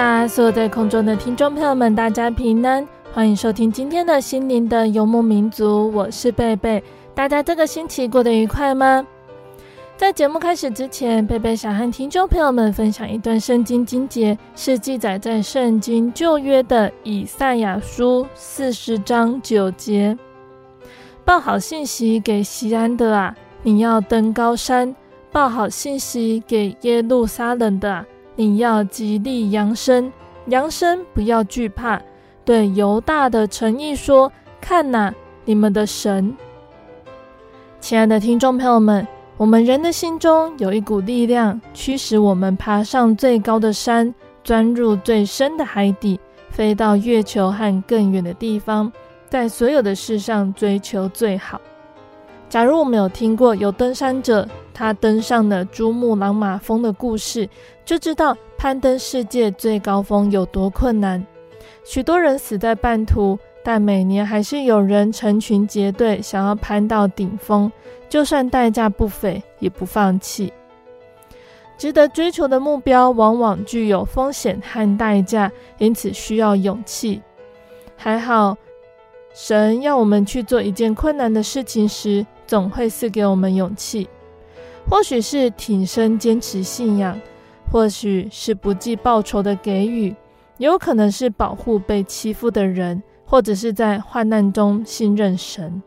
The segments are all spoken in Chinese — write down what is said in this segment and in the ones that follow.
哈利路亚！所有在空中的听众朋友们，大家平安，欢迎收听今天的心灵的游牧民族，我是贝贝。大家这个星期过得愉快吗？在节目开始之前，贝贝想和听众朋友们分享一段圣经经节，是记载在圣经旧约的以赛亚书四十章九节：“报好信息给西安的啊，你要登高山；报好信息给耶路撒冷的啊。”你要极力扬声，扬声不要惧怕。对犹大的诚意说：“看哪，你们的神！”亲爱的听众朋友们，我们人的心中有一股力量，驱使我们爬上最高的山，钻入最深的海底，飞到月球和更远的地方，在所有的事上追求最好。假如我们有听过有登山者，他登上了珠穆朗玛峰的故事，就知道攀登世界最高峰有多困难。许多人死在半途，但每年还是有人成群结队想要攀到顶峰，就算代价不菲，也不放弃。值得追求的目标往往具有风险和代价，因此需要勇气。还好，神要我们去做一件困难的事情时，总会赐给我们勇气。或许是挺身坚持信仰，或许是不计报酬的给予，也有可能是保护被欺负的人，或者是在患难中信任神。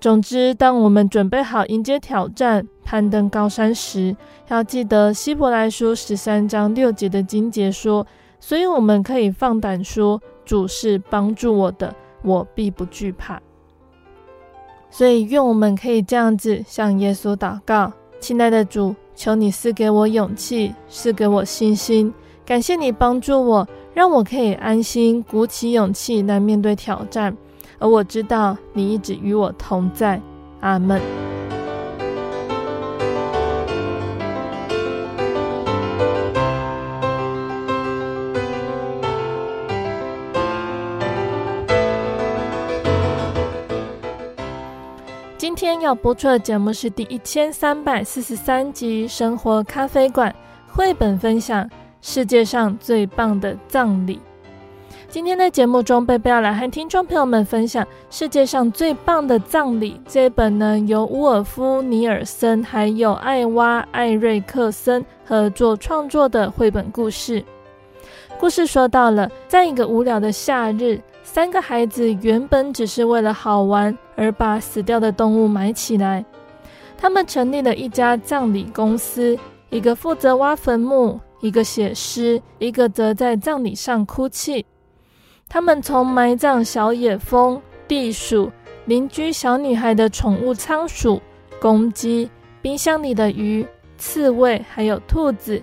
总之，当我们准备好迎接挑战、攀登高山时，要记得希伯来书十三章六节的经节说：“所以我们可以放胆说，主是帮助我的，我必不惧怕。”所以，愿我们可以这样子向耶稣祷告。亲爱的主，求你赐给我勇气，赐给我信心。感谢你帮助我，让我可以安心鼓起勇气来面对挑战。而我知道你一直与我同在。阿门。今天要播出的节目是第一千三百四十三集《生活咖啡馆》绘本分享《世界上最棒的葬礼》。今天的节目中，贝贝要来和听众朋友们分享《世界上最棒的葬礼》这一本呢，由乌尔夫·尼尔森还有艾娃·艾瑞克森合作创作的绘本故事。故事说到了，在一个无聊的夏日。三个孩子原本只是为了好玩而把死掉的动物埋起来。他们成立了一家葬礼公司，一个负责挖坟墓，一个写诗，一个则在葬礼上哭泣。他们从埋葬小野蜂、地鼠、邻居小女孩的宠物仓鼠、公鸡、冰箱里的鱼、刺猬，还有兔子。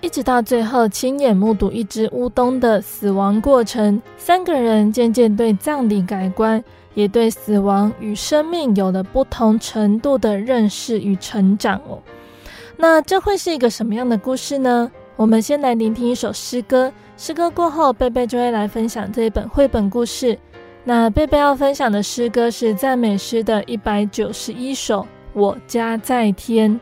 一直到最后，亲眼目睹一只乌冬的死亡过程，三个人渐渐对葬礼改观，也对死亡与生命有了不同程度的认识与成长哦。那这会是一个什么样的故事呢？我们先来聆听一首诗歌，诗歌过后，贝贝就会来分享这一本绘本故事。那贝贝要分享的诗歌是赞美诗的一百九十一首，《我家在天》。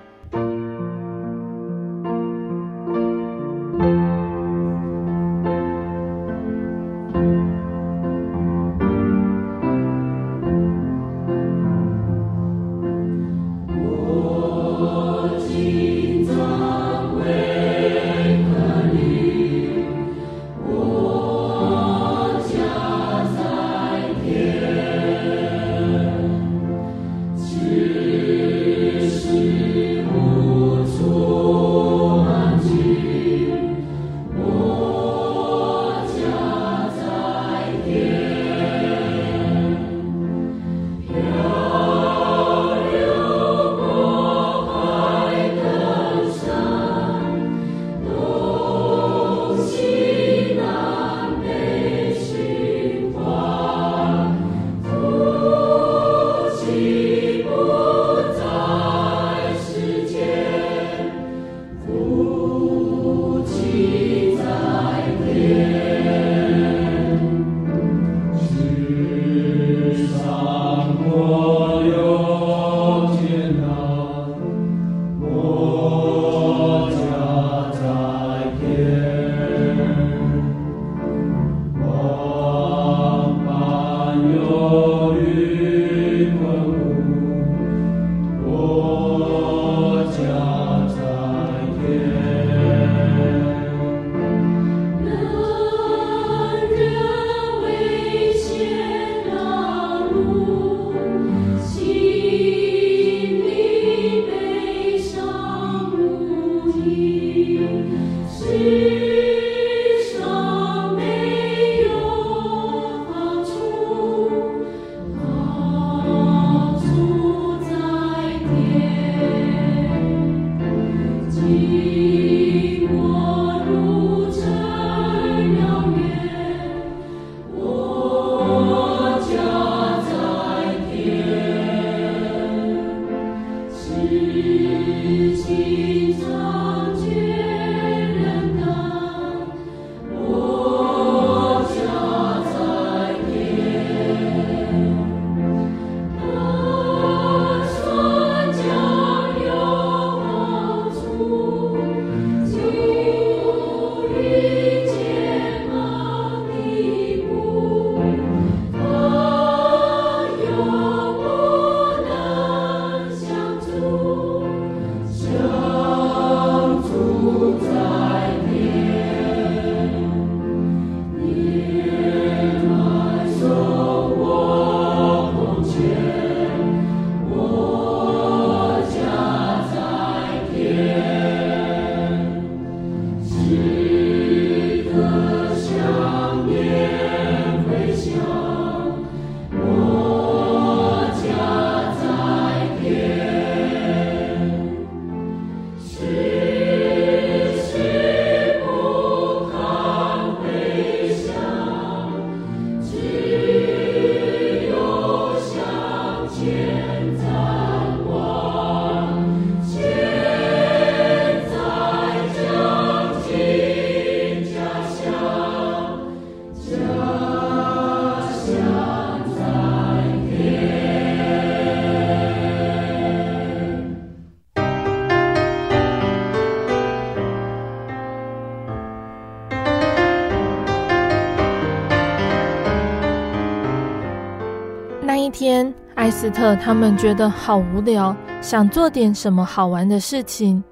艾斯特他们觉得好无聊，想做点什么好玩的事情。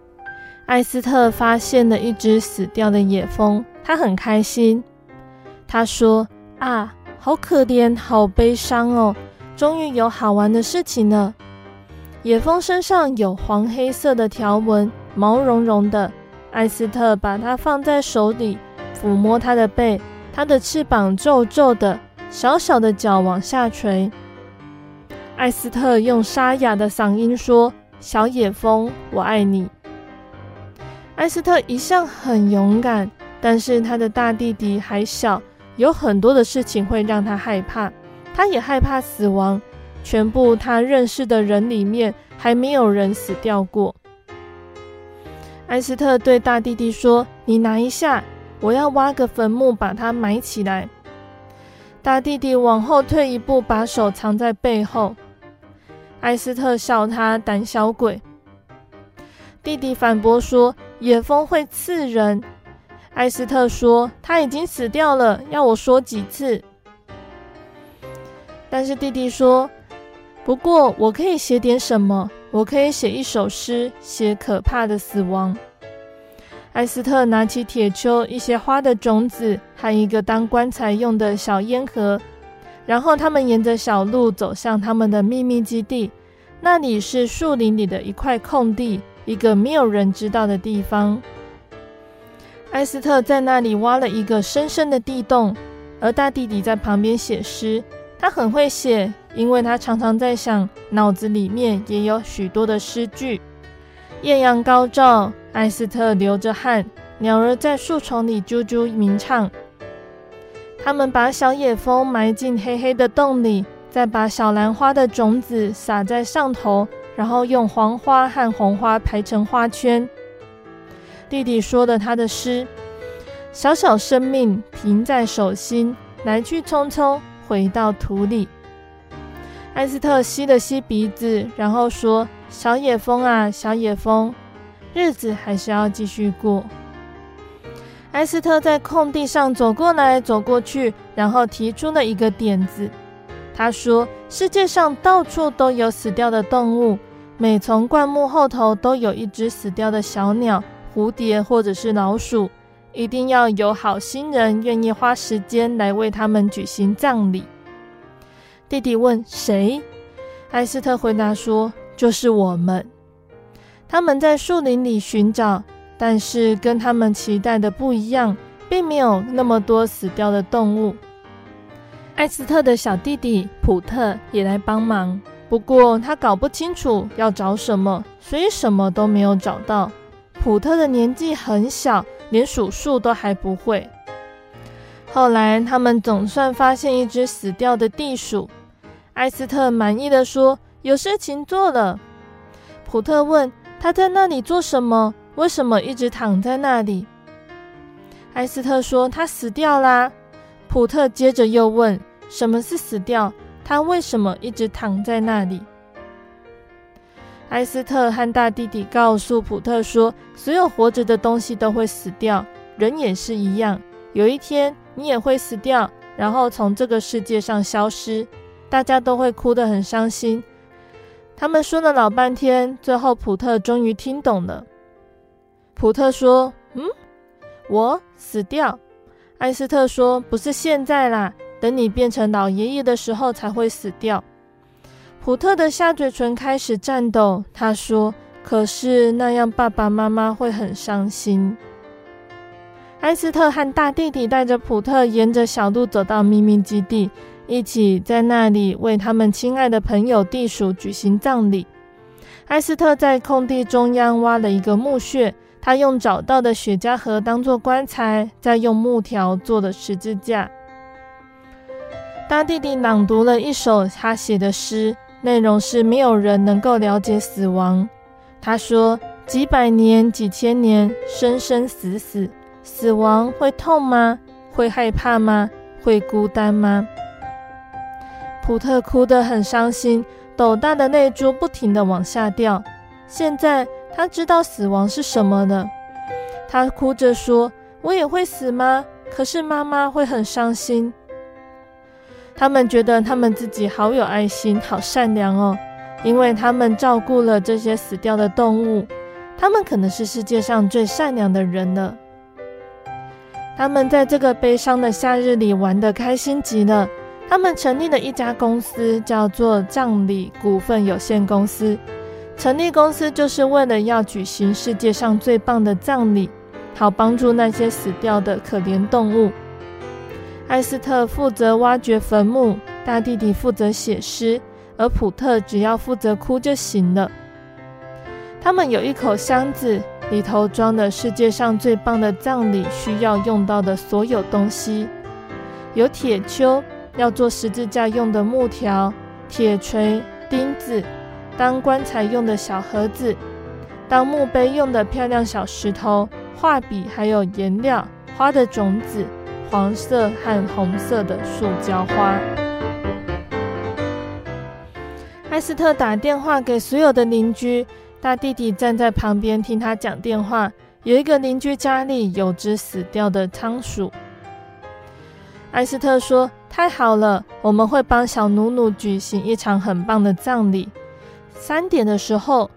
艾斯特发现了一只死掉的野蜂，他很开心。他说：“啊，好可怜，好悲伤哦！终于有好玩的事情了。”野蜂身上有黄黑色的条纹，毛茸茸的。艾斯特把它放在手里，抚摸它的背，它的翅膀皱皱的，小小的脚往下垂。艾斯特用沙哑的嗓音说：“小野蜂，我爱你。”艾斯特一向很勇敢，但是他的大弟弟还小，有很多的事情会让他害怕。他也害怕死亡，全部他认识的人里面，还没有人死掉过。艾斯特对大弟弟说：“你拿一下，我要挖个坟墓把它埋起来。”大弟弟往后退一步，把手藏在背后。艾斯特笑他胆小鬼。弟弟反驳说：“野蜂会刺人。”艾斯特说：“他已经死掉了，要我说几次？”但是弟弟说：“不过我可以写点什么，我可以写一首诗，写可怕的死亡。”艾斯特拿起铁锹、一些花的种子和一个当棺材用的小烟盒。然后他们沿着小路走向他们的秘密基地，那里是树林里的一块空地，一个没有人知道的地方。艾斯特在那里挖了一个深深的地洞，而大弟弟在旁边写诗。他很会写，因为他常常在想，脑子里面也有许多的诗句。艳阳高照，艾斯特流着汗，鸟儿在树丛里啾啾鸣唱。他们把小野蜂埋进黑黑的洞里，再把小兰花的种子撒在上头，然后用黄花和红花排成花圈。弟弟说的他的诗：小小生命停在手心，来去匆匆回到土里。艾斯特吸了吸鼻子，然后说：“小野蜂啊，小野蜂，日子还是要继续过。”艾斯特在空地上走过来走过去，然后提出了一个点子。他说：“世界上到处都有死掉的动物，每丛灌木后头都有一只死掉的小鸟、蝴蝶或者是老鼠，一定要有好心人愿意花时间来为他们举行葬礼。”弟弟问：“谁？”艾斯特回答说：“就是我们。”他们在树林里寻找。但是跟他们期待的不一样，并没有那么多死掉的动物。艾斯特的小弟弟普特也来帮忙，不过他搞不清楚要找什么，所以什么都没有找到。普特的年纪很小，连数数都还不会。后来他们总算发现一只死掉的地鼠，艾斯特满意的说：“有事情做了。”普特问：“他在那里做什么？为什么一直躺在那里？”艾斯特说：“他死掉啦。”普特接着又问：“什么是死掉？他为什么一直躺在那里？”艾斯特和大弟弟告诉普特说：“所有活着的东西都会死掉，人也是一样。有一天你也会死掉，然后从这个世界上消失，大家都会哭得很伤心。”他们说了老半天，最后普特终于听懂了。普特说：“嗯，我死掉。”艾斯特说：“不是现在啦，等你变成老爷爷的时候才会死掉。”普特的下嘴唇开始颤抖。他说：“可是那样爸爸妈妈会很伤心。”艾斯特和大弟弟带着普特沿着小路走到秘密基地，一起在那里为他们亲爱的朋友地鼠举行葬礼。艾斯特在空地中央挖了一个墓穴。他用找到的雪茄盒当做棺材，再用木条做的十字架。大弟弟朗读了一首他写的诗，内容是没有人能够了解死亡。他说：“几百年、几千年，生生死死，死亡会痛吗？会害怕吗？会孤单吗？”普特哭得很伤心，斗大的泪珠不停地往下掉。现在。他知道死亡是什么呢，他哭着说：“我也会死吗？可是妈妈会很伤心。”他们觉得他们自己好有爱心，好善良哦，因为他们照顾了这些死掉的动物。他们可能是世界上最善良的人了。他们在这个悲伤的夏日里玩得开心极了。他们成立了一家公司，叫做葬礼股份有限公司。成立公司就是为了要举行世界上最棒的葬礼，好帮助那些死掉的可怜动物。艾斯特负责挖掘坟墓，大弟弟负责写诗，而普特只要负责哭就行了。他们有一口箱子，里头装的世界上最棒的葬礼需要用到的所有东西，有铁锹，要做十字架用的木条，铁锤、钉子。当棺材用的小盒子，当墓碑用的漂亮小石头、画笔，还有颜料、花的种子、黄色和红色的塑胶花。艾斯特打电话给所有的邻居，大弟弟站在旁边听他讲电话。有一个邻居家里有只死掉的仓鼠。艾斯特说：“太好了，我们会帮小努努举行一场很棒的葬礼。”三点的时候，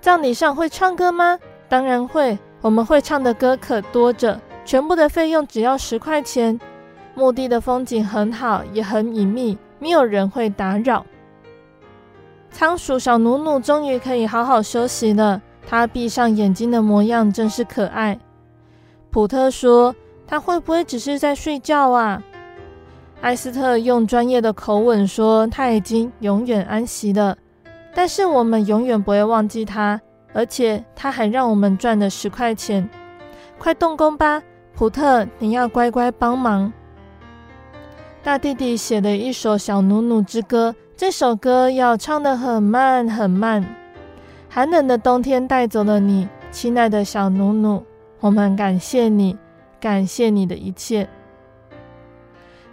葬礼上会唱歌吗？当然会，我们会唱的歌可多着，全部的费用只要十块钱。墓地的风景很好，也很隐秘，没有人会打扰。仓鼠小努努终于可以好好休息了，它闭上眼睛的模样真是可爱。普特说：“它会不会只是在睡觉啊？”艾斯特用专业的口吻说：“它已经永远安息了。”但是我们永远不会忘记他，而且他还让我们赚了十块钱。快动工吧，普特，你要乖乖帮忙。大弟弟写了一首小努努之歌，这首歌要唱得很慢很慢。寒冷的冬天带走了你，亲爱的小努努，我们感谢你，感谢你的一切。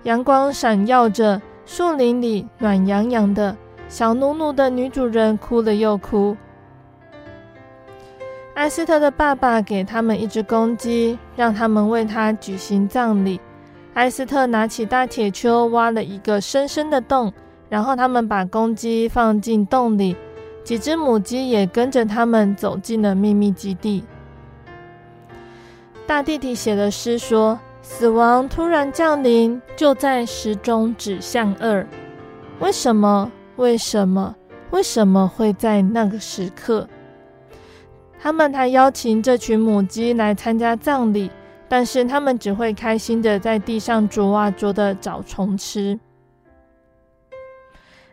阳光闪耀着，树林里暖洋洋的。小努努的女主人哭了又哭。艾斯特的爸爸给他们一只公鸡，让他们为他举行葬礼。艾斯特拿起大铁锹，挖了一个深深的洞，然后他们把公鸡放进洞里，几只母鸡也跟着他们走进了秘密基地。大弟弟写的诗说：“死亡突然降临，就在时钟指向二。为什么？”为什么？为什么会在那个时刻？他们还邀请这群母鸡来参加葬礼，但是他们只会开心的在地上啄啊啄的找虫吃。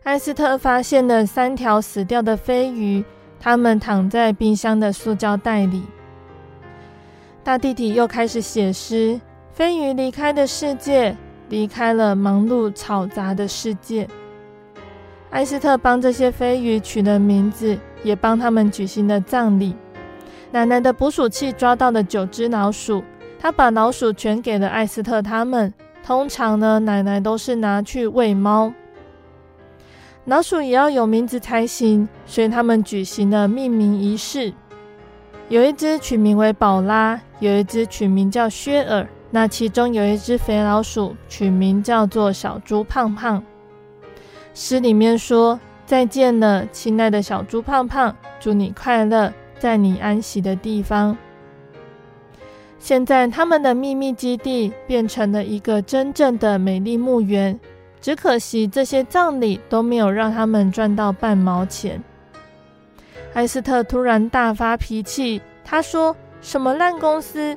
艾斯特发现了三条死掉的飞鱼，它们躺在冰箱的塑胶袋里。大弟弟又开始写诗：飞鱼离开的世界，离开了忙碌吵杂的世界。艾斯特帮这些飞鱼取了名字，也帮他们举行了葬礼。奶奶的捕鼠器抓到了九只老鼠，她把老鼠全给了艾斯特他们。通常呢，奶奶都是拿去喂猫。老鼠也要有名字才行，所以他们举行了命名仪式。有一只取名为宝拉，有一只取名叫薛尔。那其中有一只肥老鼠，取名叫做小猪胖胖。诗里面说：“再见了，亲爱的小猪胖胖，祝你快乐。”在你安息的地方。现在，他们的秘密基地变成了一个真正的美丽墓园。只可惜，这些葬礼都没有让他们赚到半毛钱。艾斯特突然大发脾气，他说：“什么烂公司？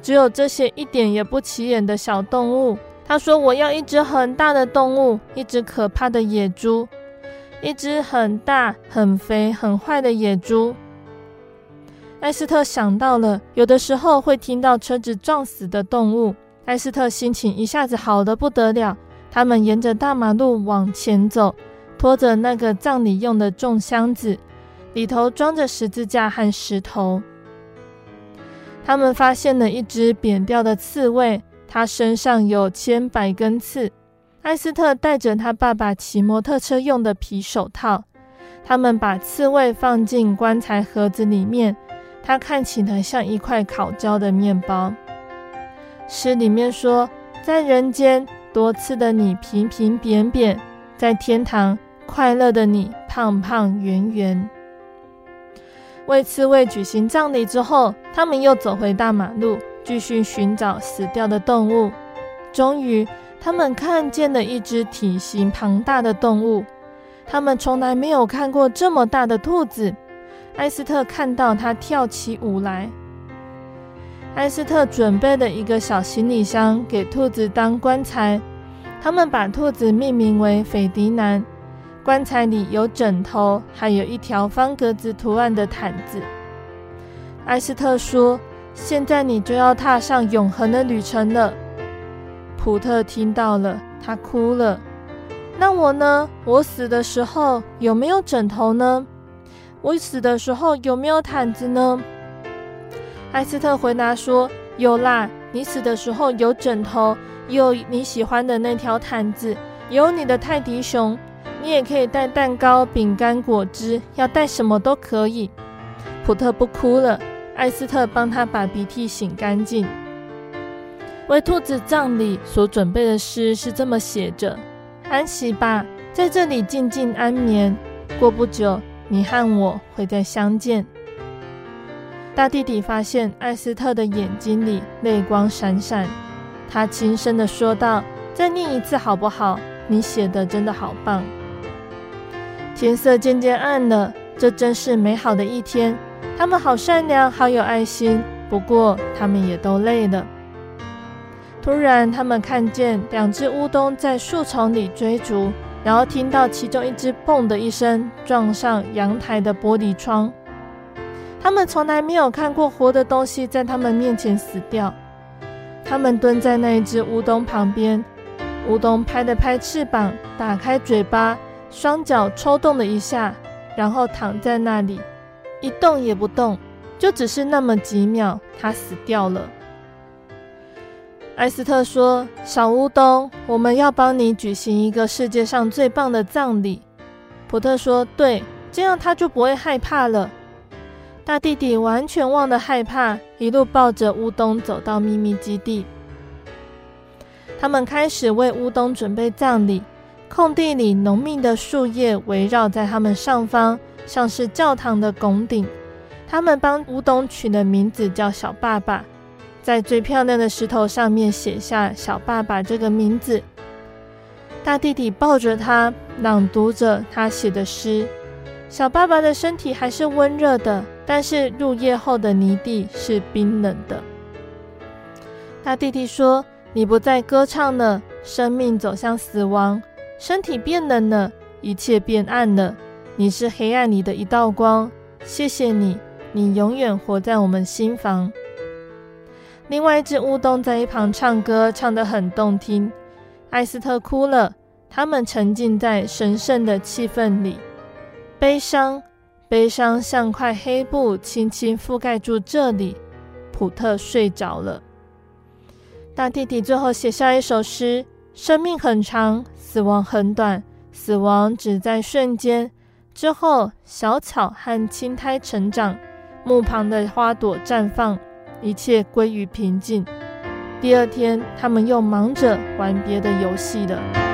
只有这些一点也不起眼的小动物。”他说：“我要一只很大的动物，一只可怕的野猪，一只很大、很肥、很坏的野猪。”艾斯特想到了，有的时候会听到车子撞死的动物。艾斯特心情一下子好的不得了。他们沿着大马路往前走，拖着那个葬礼用的重箱子，里头装着十字架和石头。他们发现了一只扁掉的刺猬，他身上有千百根刺。艾斯特戴着他爸爸骑摩托车用的皮手套。他们把刺猬放进棺材盒子里面。它看起来像一块烤焦的面包。诗里面说，在人间多刺的你平平扁扁，在天堂快乐的你胖胖圆圆。为刺猬举行葬礼之后，他们又走回大马路，继续寻找死掉的动物。终于，他们看见了一只体型庞大的动物。他们从来没有看过这么大的兔子。艾斯特看到它跳起舞来。艾斯特准备了一个小行李箱给兔子当棺材。他们把兔子命名为斐迪南。棺材里有枕头，还有一条方格子图案的毯子。艾斯特说：“现在你就要踏上永恒的旅程了。”普特听到了，他哭了。那我呢？我死的时候有没有枕头呢？我死的时候有没有毯子呢？艾斯特回答说：“有啦，你死的时候有枕头，有你喜欢的那条毯子，有你的泰迪熊，你也可以带蛋糕、饼干、果汁，要带什么都可以。”普特不哭了，艾斯特帮他把鼻涕擤干净。为兔子葬礼所准备的诗是这么写着：“安息吧，在这里静静安眠。过不久。”你和我会再相见。大弟弟发现艾斯特的眼睛里泪光闪闪，他轻声地说道：“再念一次好不好？你写的真的好棒。”天色渐渐暗了，这真是美好的一天。他们好善良，好有爱心。不过，他们也都累了。突然，他们看见两只乌冬在树丛里追逐。然后听到其中一只“砰”的一声撞上阳台的玻璃窗，他们从来没有看过活的东西在他们面前死掉。他们蹲在那一只乌冬旁边，乌冬拍了拍翅膀，打开嘴巴，双脚抽动了一下，然后躺在那里一动也不动，就只是那么几秒，他死掉了。艾斯特说：“小乌冬，我们要帮你举行一个世界上最棒的葬礼。”普特说：“对，这样他就不会害怕了。”大弟弟完全忘了害怕，一路抱着乌冬走到秘密基地。他们开始为乌冬准备葬礼。空地里浓密的树叶围绕在他们上方，像是教堂的拱顶。他们帮古董取的名字叫小爸爸。在最漂亮的石头上面写下“小爸爸”这个名字。大弟弟抱着他，朗读着他写的诗：“小爸爸的身体还是温热的，但是入夜后的泥地是冰冷的。大弟弟说：“你不再歌唱了，生命走向死亡，身体变冷了，一切变暗了。你是黑暗里的一道光，谢谢你，你永远活在我们心房。”另外一只乌冬在一旁唱歌，唱得很动听。艾斯特哭了，他们沉浸在神圣的气氛里。悲伤，悲伤像块黑布，轻轻覆盖住这里。普特睡着了。大弟弟最后写下一首诗：生命很长，死亡很短，死亡只在瞬间。之后，小草和青苔成长，墓旁的花朵绽放，一切归于平静。第二天，他们又忙着玩别的游戏了。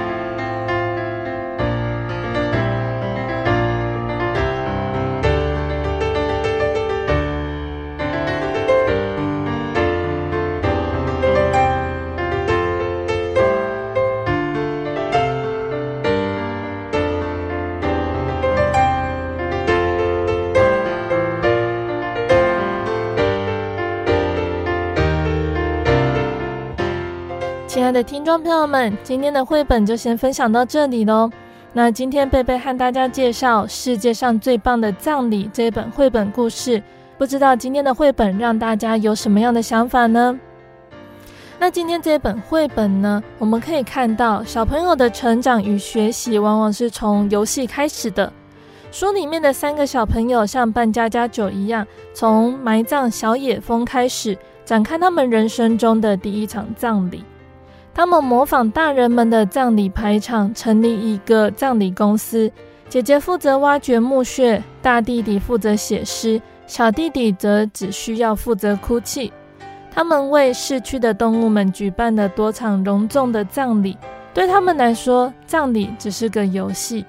亲爱的听众朋友们，今天的绘本就先分享到这里喽。那今天贝贝和大家介绍《世界上最棒的葬礼》这本绘本故事，不知道今天的绘本让大家有什么样的想法呢？那今天这本绘本呢，我们可以看到小朋友的成长与学习往往是从游戏开始的。书里面的三个小朋友像扮家家酒一样，从埋葬小野蜂开始，展开他们人生中的第一场葬礼。他们模仿大人们的葬礼排场，成立一个葬礼公司。姐姐负责挖掘墓穴，大弟弟负责写诗，小弟弟则只需要负责哭泣。他们为逝去的动物们举办了多场隆重的葬礼。对他们来说，葬礼只是个游戏。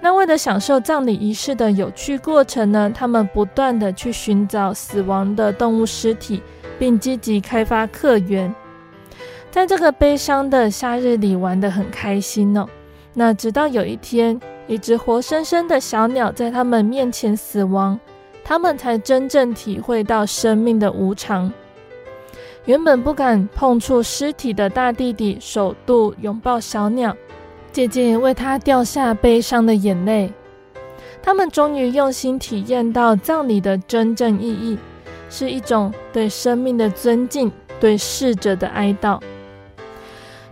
那为了享受葬礼仪式的有趣过程呢，他们不断地去寻找死亡的动物尸体，并积极开发客源。在这个悲伤的夏日里玩得很开心哦。那直到有一天，一只活生生的小鸟在他们面前死亡，他们才真正体会到生命的无常。原本不敢碰触尸体的大弟弟，首度拥抱小鸟，姐姐为他掉下悲伤的眼泪。他们终于用心体验到葬礼的真正意义，是一种对生命的尊敬，对逝者的哀悼。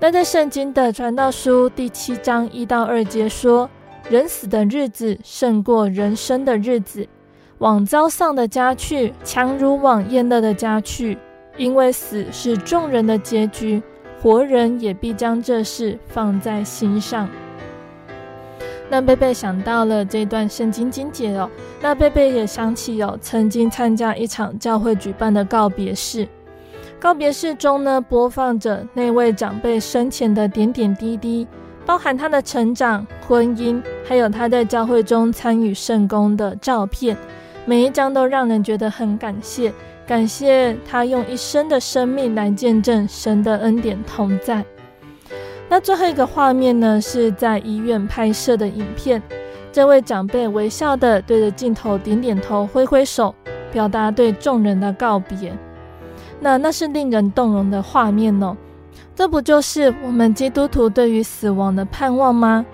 那在圣经的传道书第七章一到二节说：“人死的日子胜过人生的日子，往遭丧的家去，强如往宴乐的家去。因为死是众人的结局，活人也必将这事放在心上。”那贝贝想到了这段圣经经节哦，那贝贝也想起有曾经参加一场教会举办的告别式。告别式中呢，播放着那位长辈生前的点点滴滴，包含他的成长、婚姻，还有他在教会中参与圣工的照片，每一张都让人觉得很感谢，感谢他用一生的生命来见证神的恩典同在。那最后一个画面呢，是在医院拍摄的影片，这位长辈微笑的对着镜头点点头、挥挥手，表达对众人的告别。那那是令人动容的画面哦，这不就是我们基督徒对于死亡的盼望吗？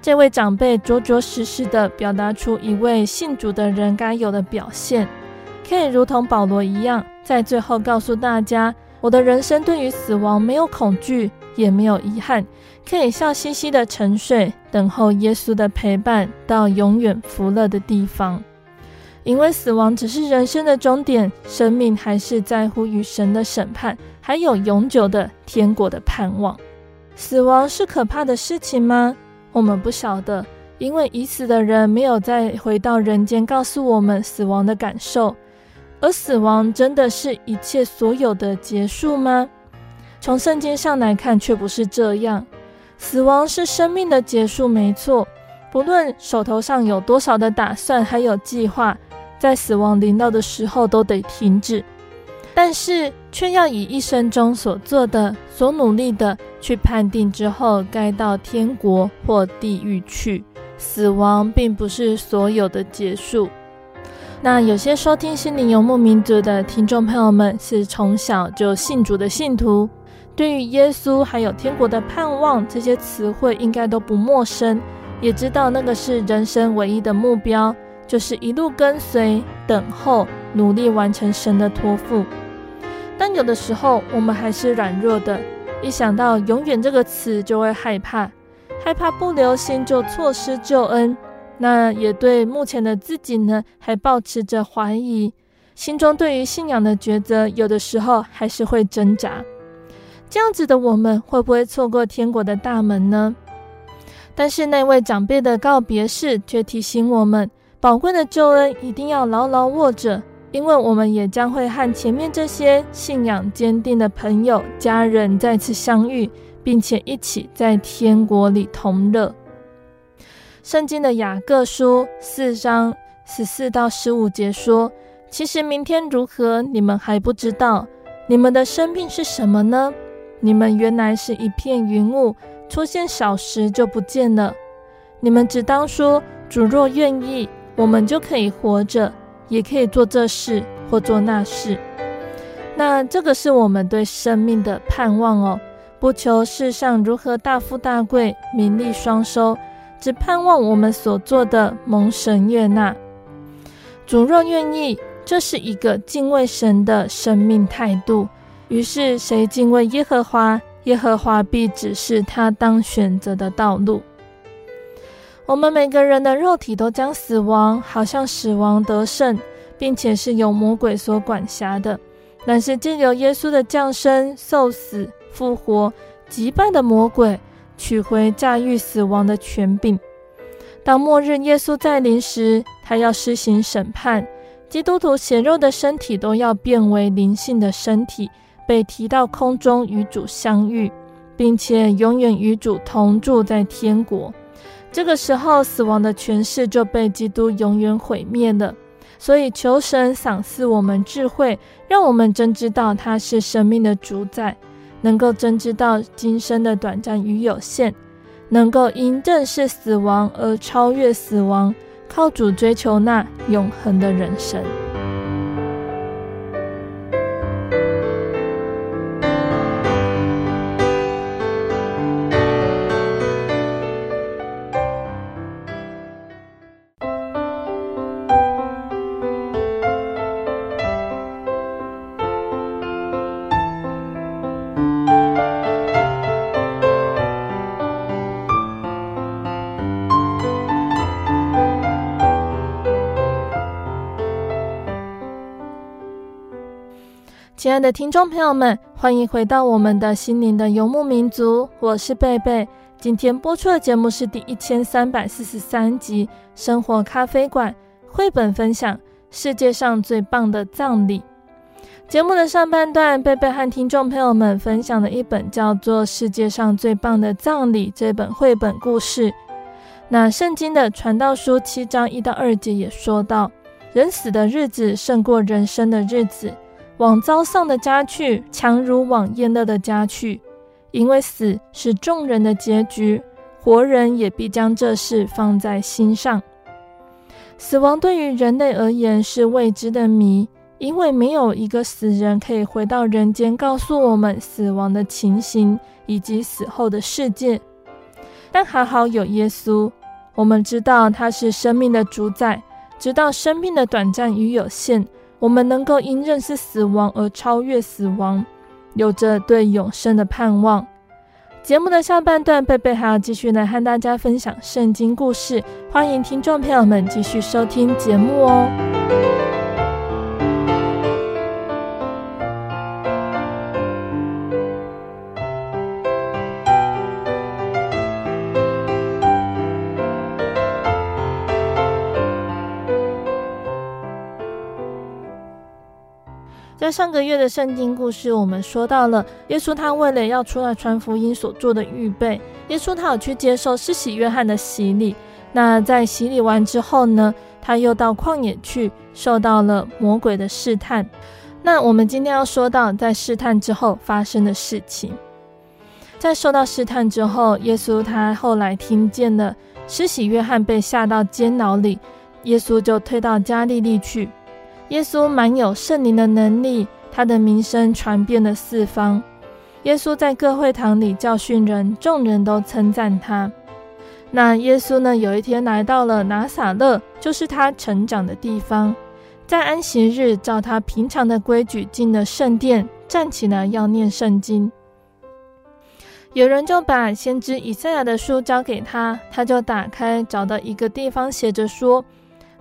这位长辈着着实实地表达出一位信主的人该有的表现，可以如同保罗一样，在最后告诉大家：我的人生对于死亡没有恐惧，也没有遗憾，可以笑嘻嘻地沉睡，等候耶稣的陪伴，到永远福乐的地方。因为死亡只是人生的终点，生命还是在乎与神的审判，还有永久的天国的盼望。死亡是可怕的事情吗？我们不晓得，因为已死的人没有再回到人间，告诉我们死亡的感受。而死亡真的是一切所有的结束吗？从圣经上来看，却不是这样。死亡是生命的结束，没错。不论手头上有多少的打算，还有计划。在死亡临到的时候都得停止，但是却要以一生中所做的、所努力的去判定之后该到天国或地狱去，死亡并不是所有的结束。那有些收听心灵游牧民族的听众朋友们是从小就信主的信徒，对于耶稣还有天国的盼望这些词汇应该都不陌生，也知道那个是人生唯一的目标，就是一路跟随、等候、努力完成神的托付。但有的时候我们还是软弱的，一想到永远这个词就会害怕，害怕不留心就错失救恩。那也对目前的自己呢，还保持着怀疑，心中对于信仰的抉择，有的时候还是会挣扎。这样子的我们，会不会错过天国的大门呢？但是那位长辈的告别式，却提醒我们，宝贵的救恩一定要牢牢握着，因为我们也将会和前面这些信仰坚定的朋友、家人再次相遇，并且一起在天国里同乐。圣经的雅各书四章十四到十五节说：“其实明天如何，你们还不知道。你们的生命是什么呢？你们原来是一片云雾，出现小时就不见了。你们只当说：主若愿意，我们就可以活着，也可以做这事或做那事。那这个是我们对生命的盼望哦，不求世上如何大富大贵、名利双收。”只盼望我们所做的蒙神悦纳。主若愿意，这是一个敬畏神的生命态度。于是，谁敬畏耶和华，耶和华必指示他当选择的道路。我们每个人的肉体都将死亡，好像死亡得胜，并且是由魔鬼所管辖的。但是，借由耶稣的降生、受死、复活，击败的魔鬼。取回驾驭死亡的权柄。当末日耶稣再临时，他要施行审判，基督徒血肉的身体都要变为灵性的身体，被提到空中与主相遇，并且永远与主同住在天国。这个时候，死亡的权势就被基督永远毁灭了。所以，求神赏赐我们智慧，让我们真知道他是生命的主宰。能够真知道今生的短暂与有限，能够因认识死亡而超越死亡，靠主追求那永恒的人生。爱的听众朋友们，欢迎回到我们的心灵的游牧民族，我是贝贝。今天播出的节目是第一千三百四十三集《生活咖啡馆》绘本分享《世界上最棒的葬礼》。节目的上半段，贝贝和听众朋友们分享了一本叫做《世界上最棒的葬礼》这本绘本故事。那圣经的传道书七章一到二节也说到，人死的日子胜过人生的日子。往遭丧的家去，强如往宴乐的家去，因为死是众人的结局，活人也必将这事放在心上。死亡对于人类而言是未知的谜，因为没有一个死人可以回到人间，告诉我们死亡的情形以及死后的世界。但还好有耶稣，我们知道他是生命的主宰，知道生命的短暂与有限。我们能够因认识死亡而超越死亡，有着对永生的盼望。节目的下半段，贝贝还要继续来和大家分享圣经故事，欢迎听众朋友们继续收听节目哦。在上个月的圣经故事，我们说到了耶稣他为了要出来传福音所做的预备。耶稣他有去接受施洗约翰的洗礼，那在洗礼完之后呢，他又到旷野去，受到了魔鬼的试探。那我们今天要说到在试探之后发生的事情。在受到试探之后，耶稣他后来听见了施洗约翰被下到监牢里，耶稣就退到加利利去。耶稣满有圣灵的能力，他的名声传遍了四方。耶稣在各会堂里教训人，众人都称赞他。那耶稣呢，有一天来到了拿撒勒，就是他成长的地方。在安息日，照他平常的规矩进了圣殿，站起来要念圣经。有人就把先知以赛亚的书交给他，他就打开，找到一个地方写着说：“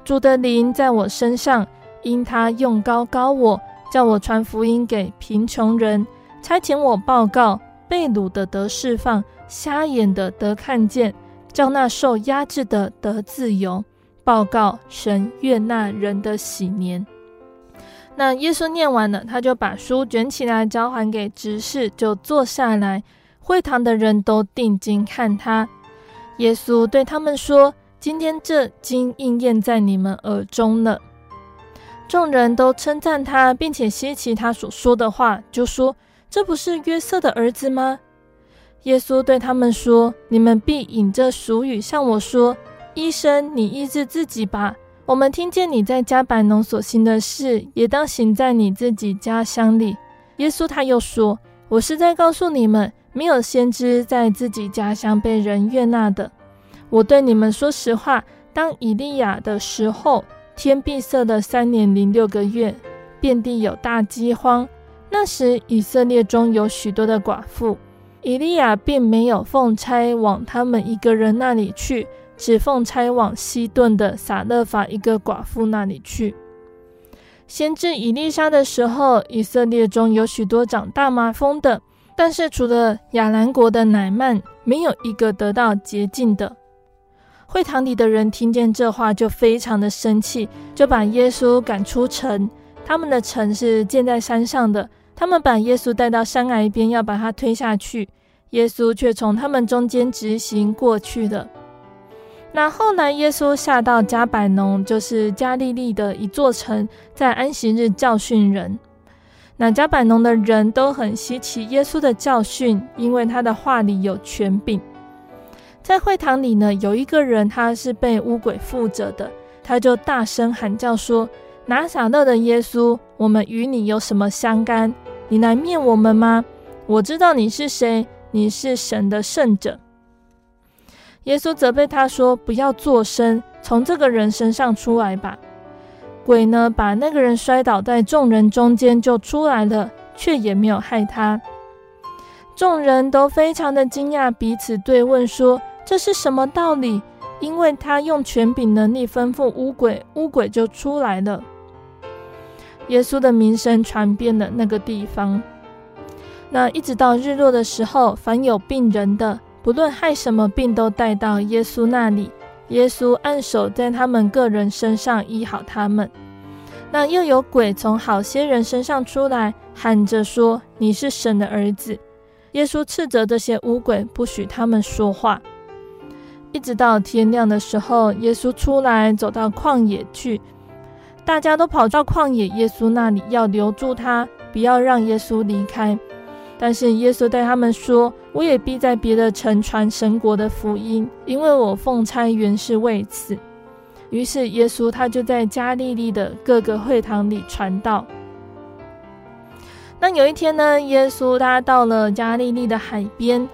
主的灵在我身上，因他用高高我，叫我传福音给贫穷人，差遣我报告被掳的得释放，瞎眼的得看见，叫那受压制的得自由。”报告神悦纳人的喜年。那耶稣念完了，他就把书卷起来交还给执事，就坐下来。会堂的人都定睛看他。耶稣对他们说：“今天这经应验在你们耳中了。”众人都称赞他，并且稀奇他所说的话，就说：“这不是约瑟的儿子吗？”耶稣对他们说：“你们必引这俗语向我说。”医生，你医治自己吧。我们听见你在迦百农所行的事，也当行在你自己家乡里。耶稣他又说：“我是在告诉你们，没有先知在自己家乡被人悦纳的。我对你们说实话，当以利亚的时候，天闭塞了三年零六个月，遍地有大饥荒。那时以色列中有许多的寡妇，以利亚并没有奉差往他们一个人那里去。”只奉差往西顿的撒勒法一个寡妇那里去。先知以利沙的时候，以色列中有许多长大麻风的，但是除了亚兰国的乃曼，没有一个得到洁净的。会堂里的人听见这话，就非常的生气，就把耶稣赶出城。他们的城是建在山上的，他们把耶稣带到山崖边，要把他推下去。耶稣却从他们中间直行过去了。那后来，耶稣下到加百农，就是加利利的一座城，在安息日教训人。那加百农的人都很稀奇耶稣的教训，因为他的话里有权柄。在会堂里呢，有一个人他是被巫鬼附着的，他就大声喊叫说：“拿撒勒的耶稣，我们与你有什么相干？你来灭我们吗？我知道你是谁，你是神的圣者。”耶稣责备他说：“不要作声，从这个人身上出来吧。”鬼呢，把那个人摔倒在众人中间，就出来了，却也没有害他。众人都非常的惊讶，彼此对问说：“这是什么道理？”因为他用权柄能力吩咐乌鬼，乌鬼就出来了。耶稣的名声传遍了那个地方。那一直到日落的时候，凡有病人的。不论害什么病，都带到耶稣那里。耶稣按手在他们个人身上，医好他们。那又有鬼从好些人身上出来，喊着说：“你是神的儿子。”耶稣斥责这些乌鬼，不许他们说话。一直到天亮的时候，耶稣出来，走到旷野去。大家都跑到旷野耶稣那里，要留住他，不要让耶稣离开。但是耶稣对他们说：“我也必在别的城传神国的福音，因为我奉差原是为此。”于是耶稣他就在加利利的各个会堂里传道。那有一天呢，耶稣他到了加利利的海边，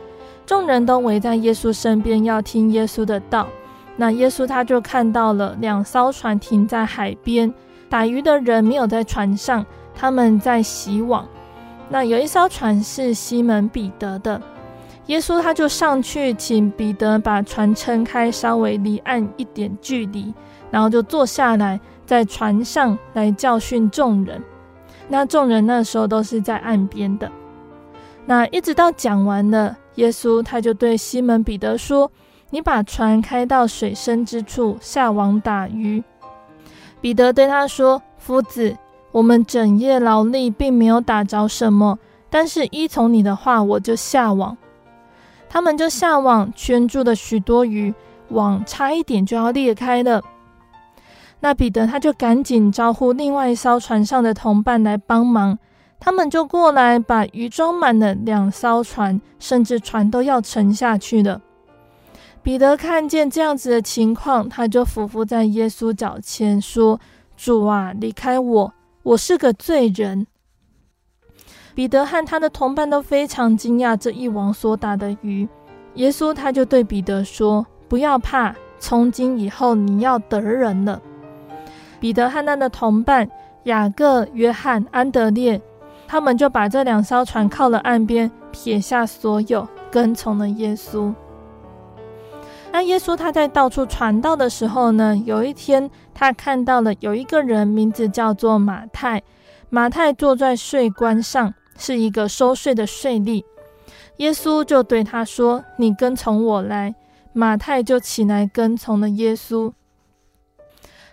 众人都围在耶稣身边要听耶稣的道。那耶稣他就看到了两艘船停在海边，打鱼的人没有在船上，他们在洗网。那有一艘船是西门彼得的，耶稣他就上去请彼得把船撑开，稍微离岸一点距离，然后就坐下来在船上来教训众人。那众人那时候都是在岸边的。那一直到讲完了，耶稣他就对西门彼得说：“你把船开到水深之处，下网打鱼。”彼得对他说：“夫子。”我们整夜劳力，并没有打着什么，但是依从你的话，我就下网。他们就下网，圈住了许多鱼，网差一点就要裂开了。那彼得他就赶紧招呼另外一艘船上的同伴来帮忙，他们就过来把鱼装满了两艘船，甚至船都要沉下去了。彼得看见这样子的情况，他就俯伏在耶稣脚前说：“主啊，离开我，我是个罪人。”彼得和他的同伴都非常惊讶这一网所打的鱼。耶稣他就对彼得说：“不要怕，从今以后你要得人了。”彼得和他的同伴雅各、约翰、安德烈，他们就把这两艘船靠了岸边，撇下所有，跟从了耶稣。那耶稣他在到处传道的时候呢，有一天他看到了有一个人，名字叫做马太。马太坐在税关上，是一个收税的税吏。耶稣就对他说：“你跟从我来。”马太就起来跟从了耶稣。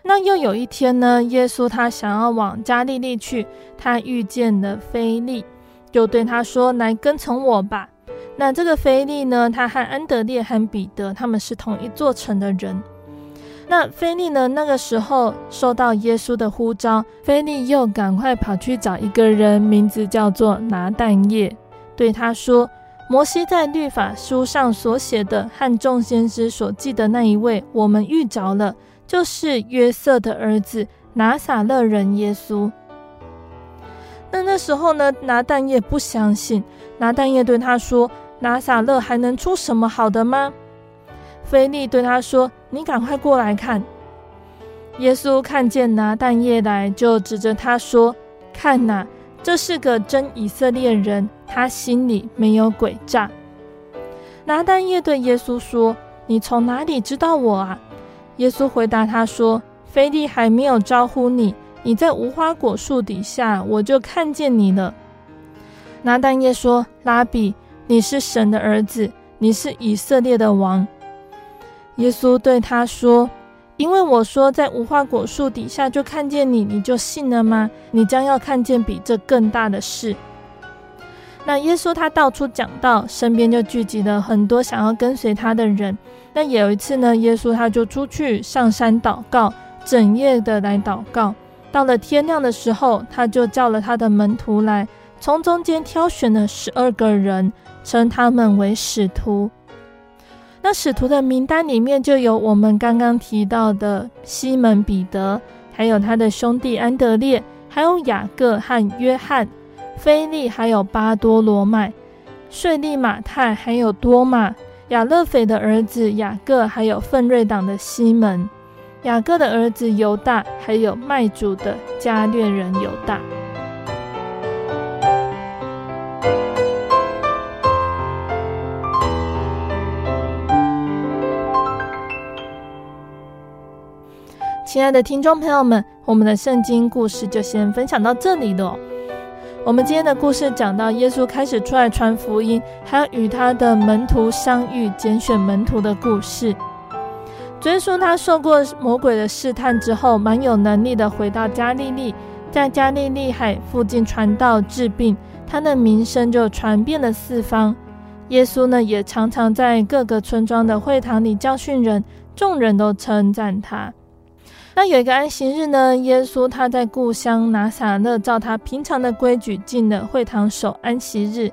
那又有一天呢，耶稣他想要往加利利去，他遇见了腓利，就对他说：“来跟从我吧。”那这个腓利呢，他和安德烈和彼得，他们是同一座城的人。那腓利呢，那个时候受到耶稣的呼召，腓利又赶快跑去找一个人，名字叫做拿但业，对他说：“摩西在律法书上所写的和众先知所记的那一位，我们遇着了，就是约瑟的儿子拿撒勒人耶稣。”那那时候呢，拿但业不相信，拿但业对他说。拿撒勒还能出什么好的吗？腓利对他说：“你赶快过来看。”耶稣看见拿但业来，就指着他说：“看哪，这是个真以色列人，他心里没有诡诈。”拿但业对耶稣说：“你从哪里知道我啊？”耶稣回答他说：“菲利还没有招呼你，你在无花果树底下，我就看见你了。”拿但业说：“拉比。”你是神的儿子，你是以色列的王。耶稣对他说：“因为我说在无花果树底下就看见你，你就信了吗？你将要看见比这更大的事。”那耶稣他到处讲道，身边就聚集了很多想要跟随他的人。那有一次呢，耶稣他就出去上山祷告，整夜的来祷告。到了天亮的时候，他就叫了他的门徒来，从中间挑选了十二个人。称他们为使徒。那使徒的名单里面就有我们刚刚提到的西门彼得，还有他的兄弟安德烈，还有雅各和约翰，腓利，还有巴多罗买，税利马太，还有多马，亚勒斐的儿子雅各，还有奋锐党的西门，雅各的儿子犹大，还有卖主的加略人犹大。亲爱的听众朋友们，我们的圣经故事就先分享到这里了。我们今天的故事讲到耶稣开始出来传福音，还有与他的门徒相遇、拣选门徒的故事。主耶稣他受过魔鬼的试探之后，蛮有能力的回到加利利，在加利利海附近传道治病，他的名声就传遍了四方。耶稣呢，也常常在各个村庄的会堂里教训人，众人都称赞他。那有一个安息日呢，耶稣他在故乡拿撒勒，照他平常的规矩进了会堂守安息日。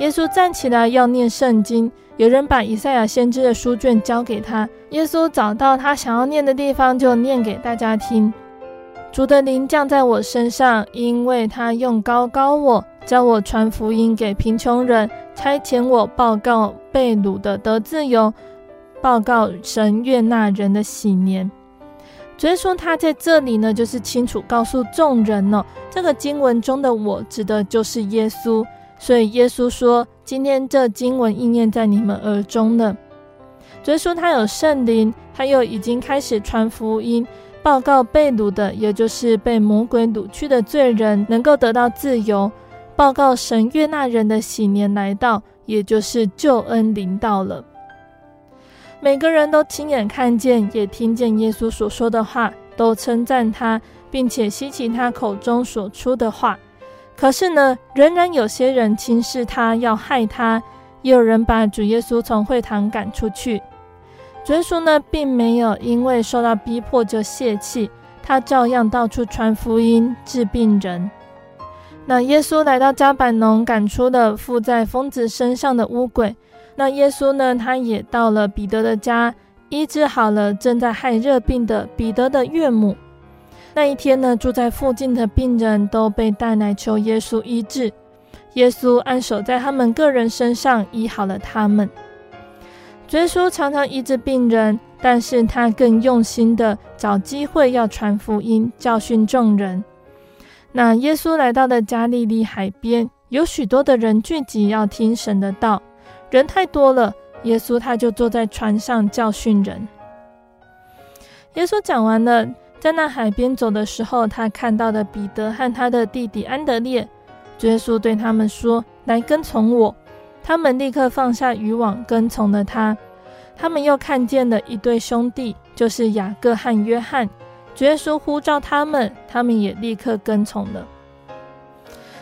耶稣站起来要念圣经，有人把以赛亚先知的书卷交给他，耶稣找到他想要念的地方，就念给大家听。主的灵降在我身上，因为他用高高我，教我传福音给贫穷人，差遣我报告被掳的得自由，报告神悦纳人的喜年。所以说他在这里呢，就是清楚告诉众人呢、哦，这个经文中的我指的就是耶稣。所以耶稣说，今天这经文应验在你们耳中了。所以说他有圣灵，他又已经开始传福音，报告被掳的，也就是被魔鬼掳去的罪人，能够得到自由；报告神悦纳人的喜年来到，也就是救恩临到了。每个人都亲眼看见，也听见耶稣所说的话，都称赞他，并且希奇他口中所出的话。可是呢，仍然有些人轻视他，要害他；也有人把主耶稣从会堂赶出去。主耶稣呢，并没有因为受到逼迫就泄气，他照样到处传福音，治病人。那耶稣来到加百农，赶出了附在疯子身上的污鬼。那耶稣呢，他也到了彼得的家，医治好了正在害热病的彼得的岳母。那一天呢，住在附近的病人都被带来求耶稣医治，耶稣按手在他们个人身上，医好了他们。耶稣常常医治病人，但是他更用心的找机会要传福音，教训众人。那耶稣来到了加利利海边，有许多的人聚集要听神的道，人太多了，耶稣他就坐在船上教训人。耶稣讲完了。在那海边走的时候，他看到了彼得和他的弟弟安德烈。耶稣对他们说：“来跟从我。”他们立刻放下渔网，跟从了他。他们又看见了一对兄弟，就是雅各和约翰。耶稣呼召他们，他们也立刻跟从了。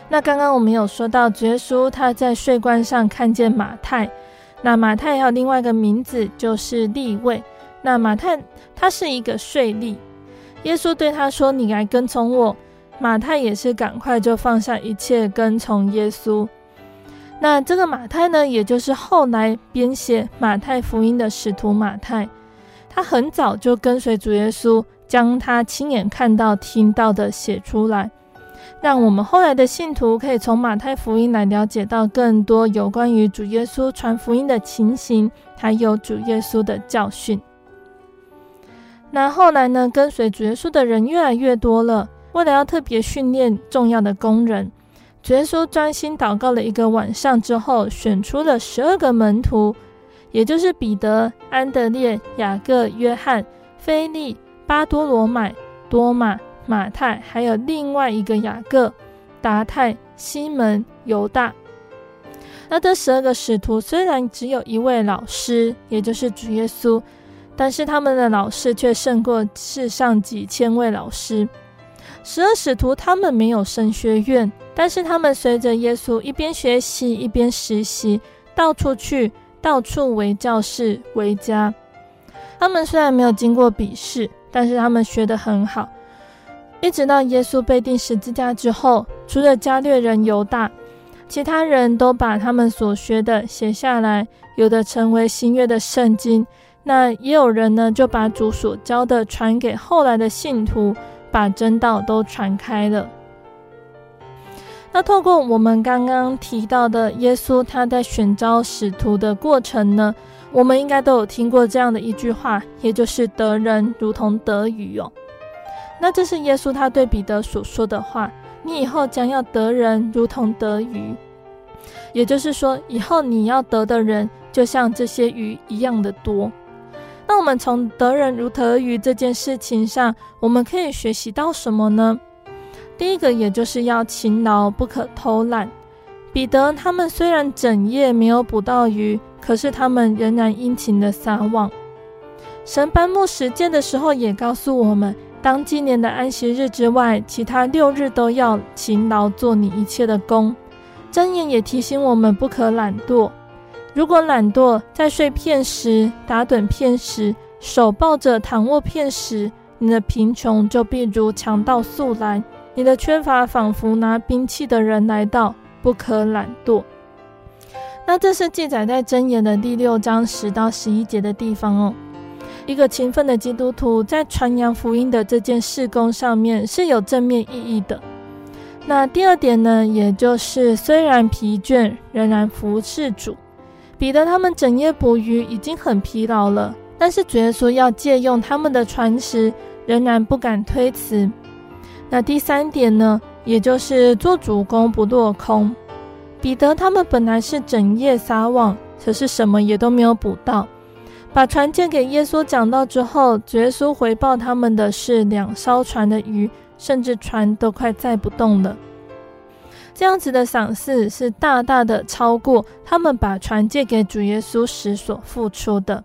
那刚刚我们有说到，耶稣他在税关上看见马太。那马太还有另外一个名字，就是利未。那马太他是一个税吏。耶稣对他说：“你来跟从我。”马太也是赶快就放下一切跟从耶稣。那这个马太呢，也就是后来编写马太福音的使徒马太，他很早就跟随主耶稣，将他亲眼看到、听到的写出来，让我们后来的信徒可以从马太福音来了解到更多有关于主耶稣传福音的情形，还有主耶稣的教训。那后来呢，跟随主耶稣的人越来越多了。为了要特别训练重要的工人，主耶稣专心祷告了一个晚上之后，选出了十二个门徒，也就是彼得、安德烈、雅各、约翰、腓力、巴多罗买、多马、马太，还有另外一个雅各、达太、西门、犹大。那这十二个使徒虽然只有一位老师，也就是主耶稣。但是他们的老师却胜过世上几千位老师。十二使徒他们没有神学院，但是他们随着耶稣一边学习一边实习，到处去，到处为教室为家。他们虽然没有经过笔试，但是他们学得很好。一直到耶稣被钉十字架之后，除了加略人犹大，其他人都把他们所学的写下来，有的成为新约的圣经。那也有人呢，就把主所教的传给后来的信徒，把真道都传开了。那透过我们刚刚提到的耶稣他在选召使徒的过程呢，我们应该都有听过这样的一句话，也就是得人如同得鱼哦。那这是耶稣他对彼得所说的话：你以后将要得人如同得鱼，也就是说，以后你要得的人就像这些鱼一样的多。那我们从得人如得鱼这件事情上，我们可以学习到什么呢？第一个，也就是要勤劳，不可偷懒。彼得他们虽然整夜没有捕到鱼，可是他们仍然殷勤的撒网。神颁布十诫的时候，也告诉我们，当纪念的安息日之外，其他六日都要勤劳做你一切的工。箴言也提醒我们，不可懒惰。如果懒惰，在睡片时、打盹片时、手抱着躺卧片时，你的贫穷就必如强盗速来，你的缺乏仿佛拿兵器的人来到。不可懒惰。那这是记载在箴言的第六章十到十一节的地方哦。一个勤奋的基督徒在传扬福音的这件事工上面是有正面意义的。那第二点呢，也就是虽然疲倦，仍然服侍主。彼得他们整夜捕鱼，已经很疲劳了，但是主耶稣要借用他们的传食，仍然不敢推辞。那第三点呢，也就是做主工不落空。彼得他们本来是整夜撒网，可是什么也都没有捕到。把船借给耶稣讲道之后，主耶稣回报他们的是两艘船的鱼，甚至船都快载不动了。这样子的赏赐是大大的超过他们把船借给主耶稣时所付出的，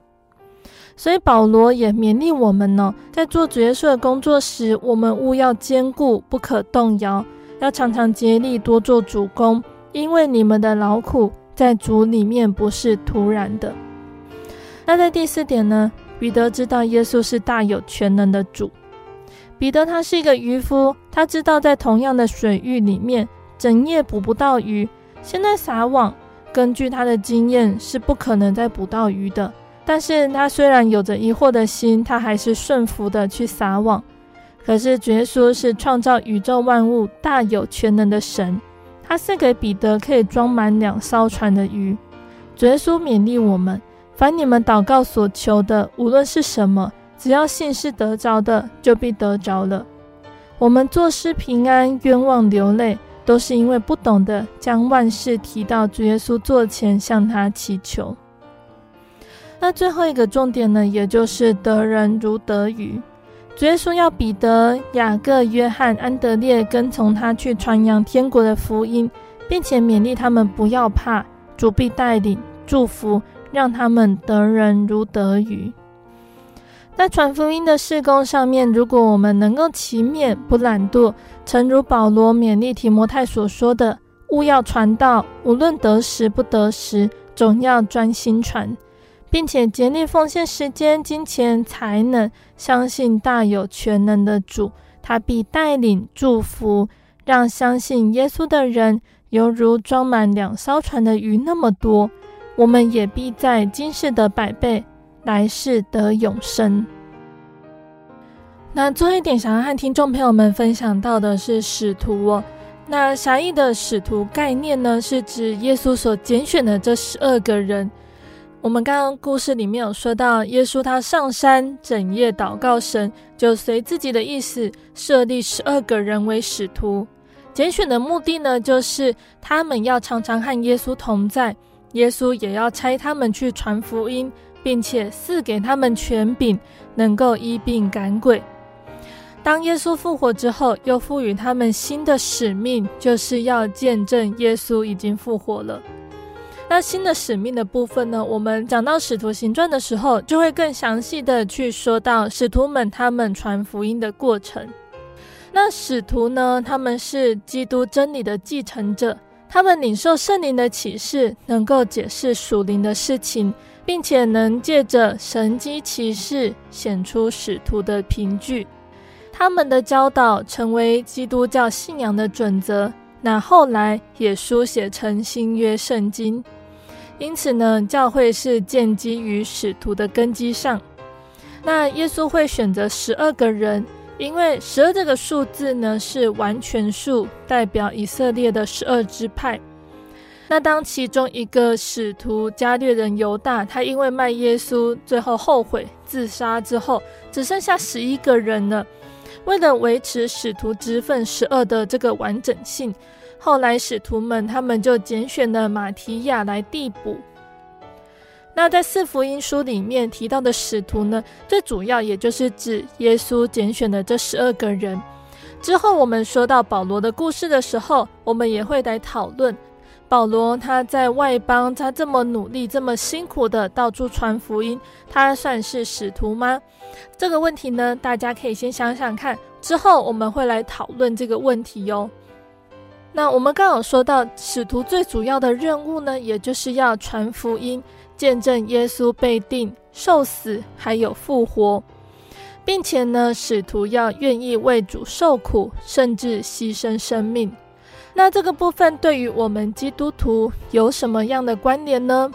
所以保罗也勉励我们呢，在做主耶稣的工作时，我们务要坚固，不可动摇，要常常竭力多做主工，因为你们的劳苦在主里面不是徒然的。那在第四点呢，彼得知道耶稣是大有全能的主。彼得他是一个渔夫，他知道在同样的水域里面。整夜捕不到鱼，现在撒网，根据他的经验是不可能再捕到鱼的。但是他虽然有着疑惑的心，他还是顺服的去撒网。可是主耶稣是创造宇宙万物、大有全能的神，他赐给彼得可以装满两艘船的鱼。主耶稣勉励我们：凡你们祷告所求的，无论是什么，只要信是得着的，就必得着了。我们作诗平安、冤枉流泪，都是因为不懂得将万事提到主耶稣座前，向他祈求。那最后一个重点呢，也就是得人如得鱼。主耶稣要彼得、雅各、约翰、安德烈跟从他去传扬天国的福音，并且勉励他们不要怕，主必带领、祝福，让他们得人如得鱼。在传福音的事工上面，如果我们能够勤勉不懒惰，诚如保罗勉励提摩太所说的，务要传道，无论得时不得时，总要专心传。并且竭力奉献时间、金钱、才能，相信大有全能的主，他必带领、祝福，让相信耶稣的人犹如装满两艘船的鱼那么多。我们也必在今世得百倍，来世得永生。那最后一点，想要和听众朋友们分享到的是使徒哦。那狭义的使徒概念呢，是指耶稣所拣选的这十二个人。我们刚刚故事里面有说到，耶稣他上山整夜祷告神，就随自己的意思设立十二个人为使徒。拣选的目的呢，就是他们要常常和耶稣同在，耶稣也要差他们去传福音，并且赐给他们权柄，能够医病赶鬼。当耶稣复活之后，又赋予他们新的使命，就是要见证耶稣已经复活了。那新的使命的部分呢，我们讲到使徒行传的时候，就会更详细的去说到使徒们他们传福音的过程。那使徒呢，他们是基督真理的继承者，他们领受圣灵的启示，能够解释属灵的事情，并且能借着神迹奇事显出使徒的凭据。他们的教导成为基督教信仰的准则，那后来也书写成新约圣经。因此呢，教会是建基于使徒的根基上。那耶稣会选择十二个人，因为十二这个数字呢是完全数，代表以色列的十二支派。那当其中一个使徒加略人犹大，他因为卖耶稣，最后后悔自杀之后，只剩下十一个人了。为了维持使徒职分十二的这个完整性。后来使徒们他们就拣选了马提亚来递补。那在四福音书里面提到的使徒呢，最主要也就是指耶稣拣选的这十二个人。之后我们说到保罗的故事的时候，我们也会来讨论保罗他在外邦，他这么努力、这么辛苦的到处传福音，他算是使徒吗？这个问题呢，大家可以先想想看，之后我们会来讨论这个问题哟。那我们刚好说到，使徒最主要的任务呢，也就是要传福音，见证耶稣被定、受死，还有复活，并且呢，使徒要愿意为主受苦，甚至牺牲生命。那这个部分对于我们基督徒有什么样的关联呢？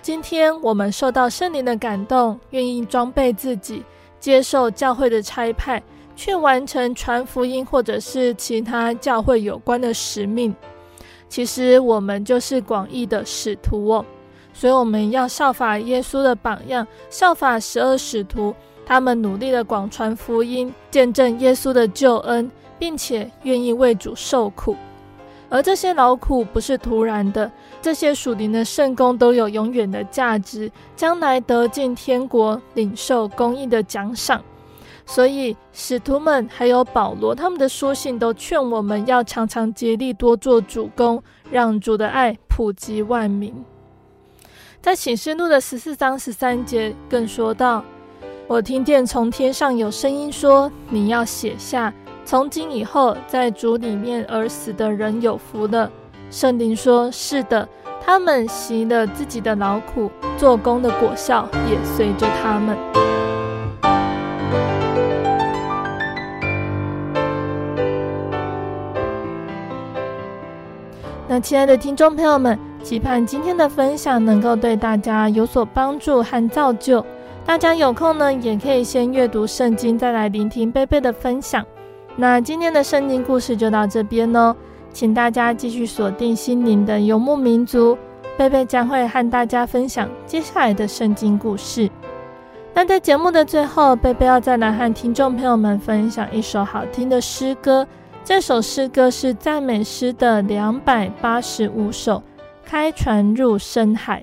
今天我们受到圣灵的感动，愿意装备自己，接受教会的差派。去完成传福音，或者是其他教会有关的使命。其实我们就是广义的使徒哦，所以我们要效法耶稣的榜样，效法十二使徒，他们努力的广传福音，见证耶稣的救恩，并且愿意为主受苦。而这些劳苦不是突然的，这些属灵的圣工都有永远的价值，将来得进天国，领受公义的奖赏。所以，使徒们还有保罗，他们的书信都劝我们要常常竭力多做主工，让主的爱普及万民。在启示录的十四章十三节更说道：“我听见从天上有声音说，你要写下，从今以后，在主里面而死的人有福了。”圣灵说：“是的，他们习了自己的劳苦，做工的果效也随着他们。”那亲爱的听众朋友们，期盼今天的分享能够对大家有所帮助和造就。大家有空呢，也可以先阅读圣经，再来聆听贝贝的分享。那今天的圣经故事就到这边哦，请大家继续锁定心灵的游牧民族，贝贝将会和大家分享接下来的圣经故事。那在节目的最后，贝贝要再来和听众朋友们分享一首好听的诗歌，这首诗歌是赞美诗的两百八十五首，《开船入深海》。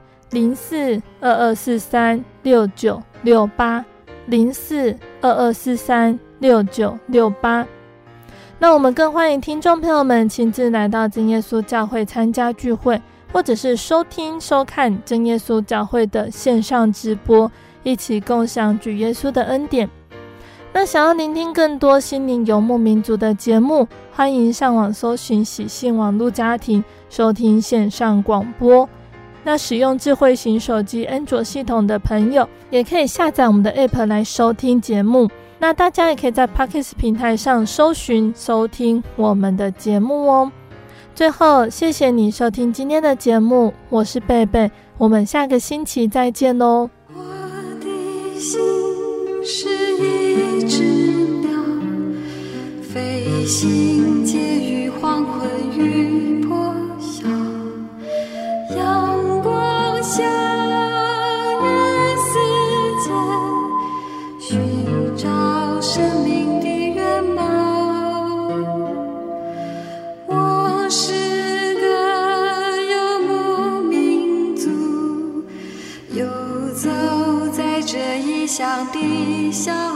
零四二二四三六九。六八零四二二四三六九六八，那我们更欢迎听众朋友们亲自来到真耶稣教会参加聚会，或者是收听收看真耶稣教会的线上直播，一起共享主耶稣的恩典。那想要聆听更多心灵游牧民族的节目，欢迎上网搜寻喜信网络家庭，收听线上广播。那使用智慧型手机安卓系统的朋友，也可以下载我们的 App 来收听节目。那大家也可以在 Podcast 平台上搜寻收听我们的节目哦。最后，谢谢你收听今天的节目，我是贝贝，我们下个星期再见哦。我的心是一只鸟心结。在校园世界寻找生命的愿望。我是个游牧民族，游走在这异乡的小。